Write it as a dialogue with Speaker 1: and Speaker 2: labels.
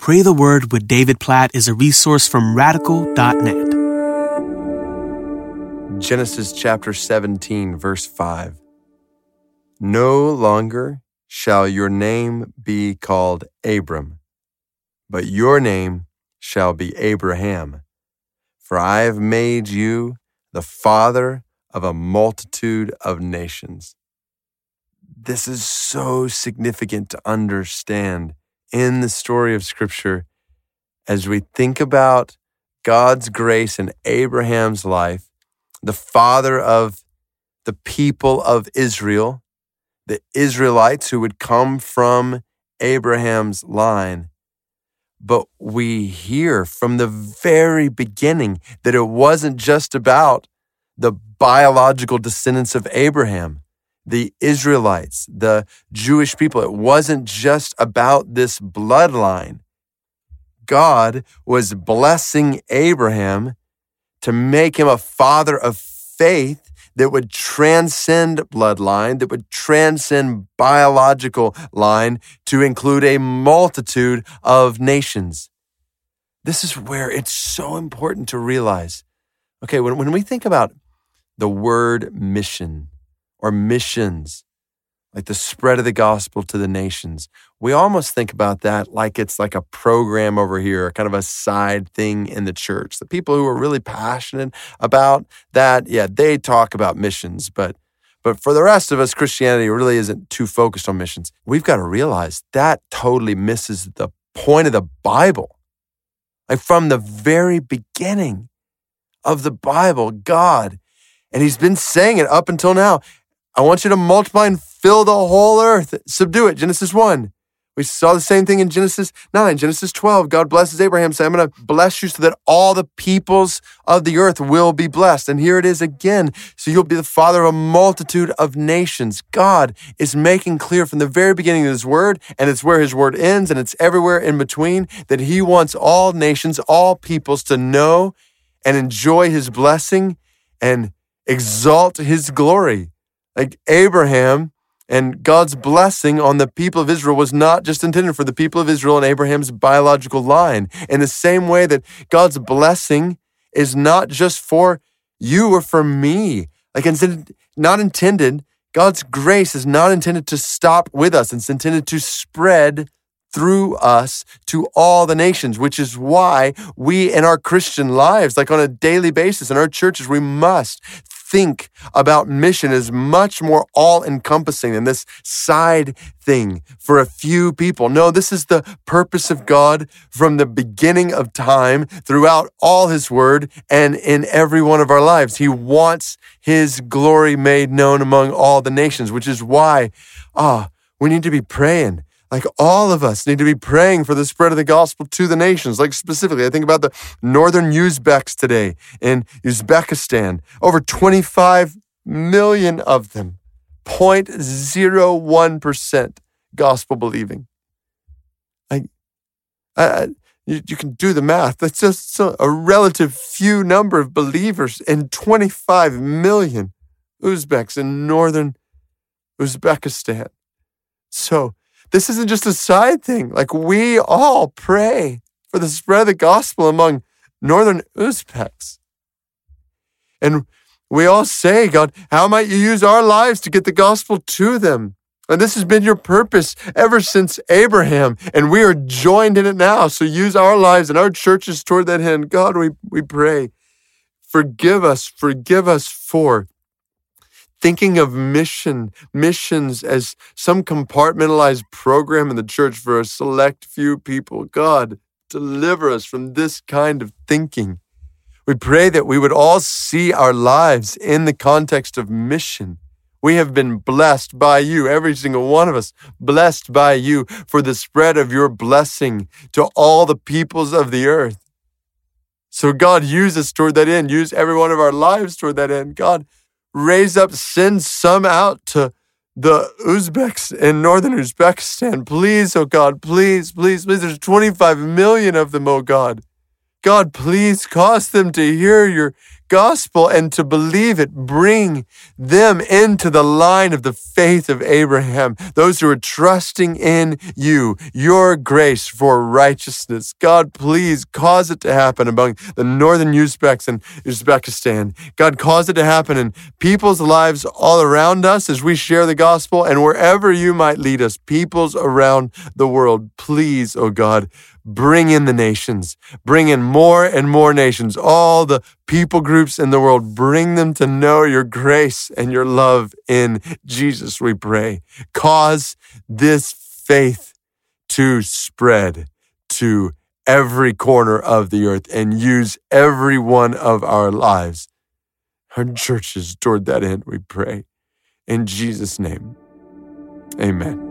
Speaker 1: Pray the Word with David Platt is a resource from radical.net.
Speaker 2: Genesis chapter 17, verse 5. No longer shall your name be called Abram, but your name shall be Abraham. For I have made you the father of a multitude of nations. This is so significant to understand in the story of Scripture as we think about God's grace in Abraham's life, the father of the people of Israel, the Israelites who would come from Abraham's line. But we hear from the very beginning that it wasn't just about the biological descendants of Abraham the Israelites, the Jewish people. It wasn't just about this bloodline. God was blessing Abraham to make him a father of faith that would transcend bloodline, that would transcend biological line to include a multitude of nations. This is where it's so important to realize. Okay, when, when we think about the word mission, or missions, like the spread of the gospel to the nations. We almost think about that like it's like a program over here, kind of a side thing in the church. The people who are really passionate about that, yeah, they talk about missions, but but for the rest of us, Christianity really isn't too focused on missions. We've got to realize that totally misses the point of the Bible. Like from the very beginning of the Bible, God, and He's been saying it up until now, I want you to multiply and fill the whole earth. Subdue it. Genesis 1. We saw the same thing in Genesis 9, Genesis 12. God blesses Abraham, saying, I'm going to bless you so that all the peoples of the earth will be blessed. And here it is again. So you'll be the father of a multitude of nations. God is making clear from the very beginning of his word, and it's where his word ends, and it's everywhere in between, that he wants all nations, all peoples to know and enjoy his blessing and exalt his glory. Like Abraham and God's blessing on the people of Israel was not just intended for the people of Israel and Abraham's biological line. In the same way that God's blessing is not just for you or for me. Like instead, not intended, God's grace is not intended to stop with us. It's intended to spread through us to all the nations, which is why we in our Christian lives, like on a daily basis in our churches, we must think about mission is much more all encompassing than this side thing for a few people. No, this is the purpose of God from the beginning of time throughout all his word and in every one of our lives. He wants his glory made known among all the nations, which is why, ah, we need to be praying like all of us need to be praying for the spread of the gospel to the nations. Like specifically, I think about the northern Uzbeks today in Uzbekistan. Over 25 million of them, 0.01% gospel believing. Like, I, you, you, can do the math. That's just a relative few number of believers in 25 million Uzbeks in northern Uzbekistan. So, this isn't just a side thing. Like we all pray for the spread of the gospel among northern Uzbeks. And we all say, God, how might you use our lives to get the gospel to them? And this has been your purpose ever since Abraham, and we are joined in it now. So use our lives and our churches toward that end. God, we, we pray. Forgive us, forgive us for thinking of mission, missions as some compartmentalized program in the church for a select few people. God, deliver us from this kind of thinking. We pray that we would all see our lives in the context of mission. We have been blessed by you, every single one of us, blessed by you for the spread of your blessing to all the peoples of the earth. So, God, use us toward that end. Use every one of our lives toward that end. God, raise up, send some out to the Uzbeks in northern Uzbekistan. Please, oh God, please, please, please. There's 25 million of them, oh God. God, please cause them to hear your gospel and to believe it. Bring them into the line of the faith of Abraham, those who are trusting in you, your grace for righteousness. God, please cause it to happen among the northern Uzbeks and Uzbekistan. God, cause it to happen in people's lives all around us as we share the gospel and wherever you might lead us, peoples around the world. Please, oh God, bring in the nations, bring in more and more nations, all the people groups in the world, bring them to know your grace and your love in Jesus, we pray. Cause this faith to spread to every corner of the earth and use every one of our lives, our churches toward that end, we pray. In Jesus' name, amen.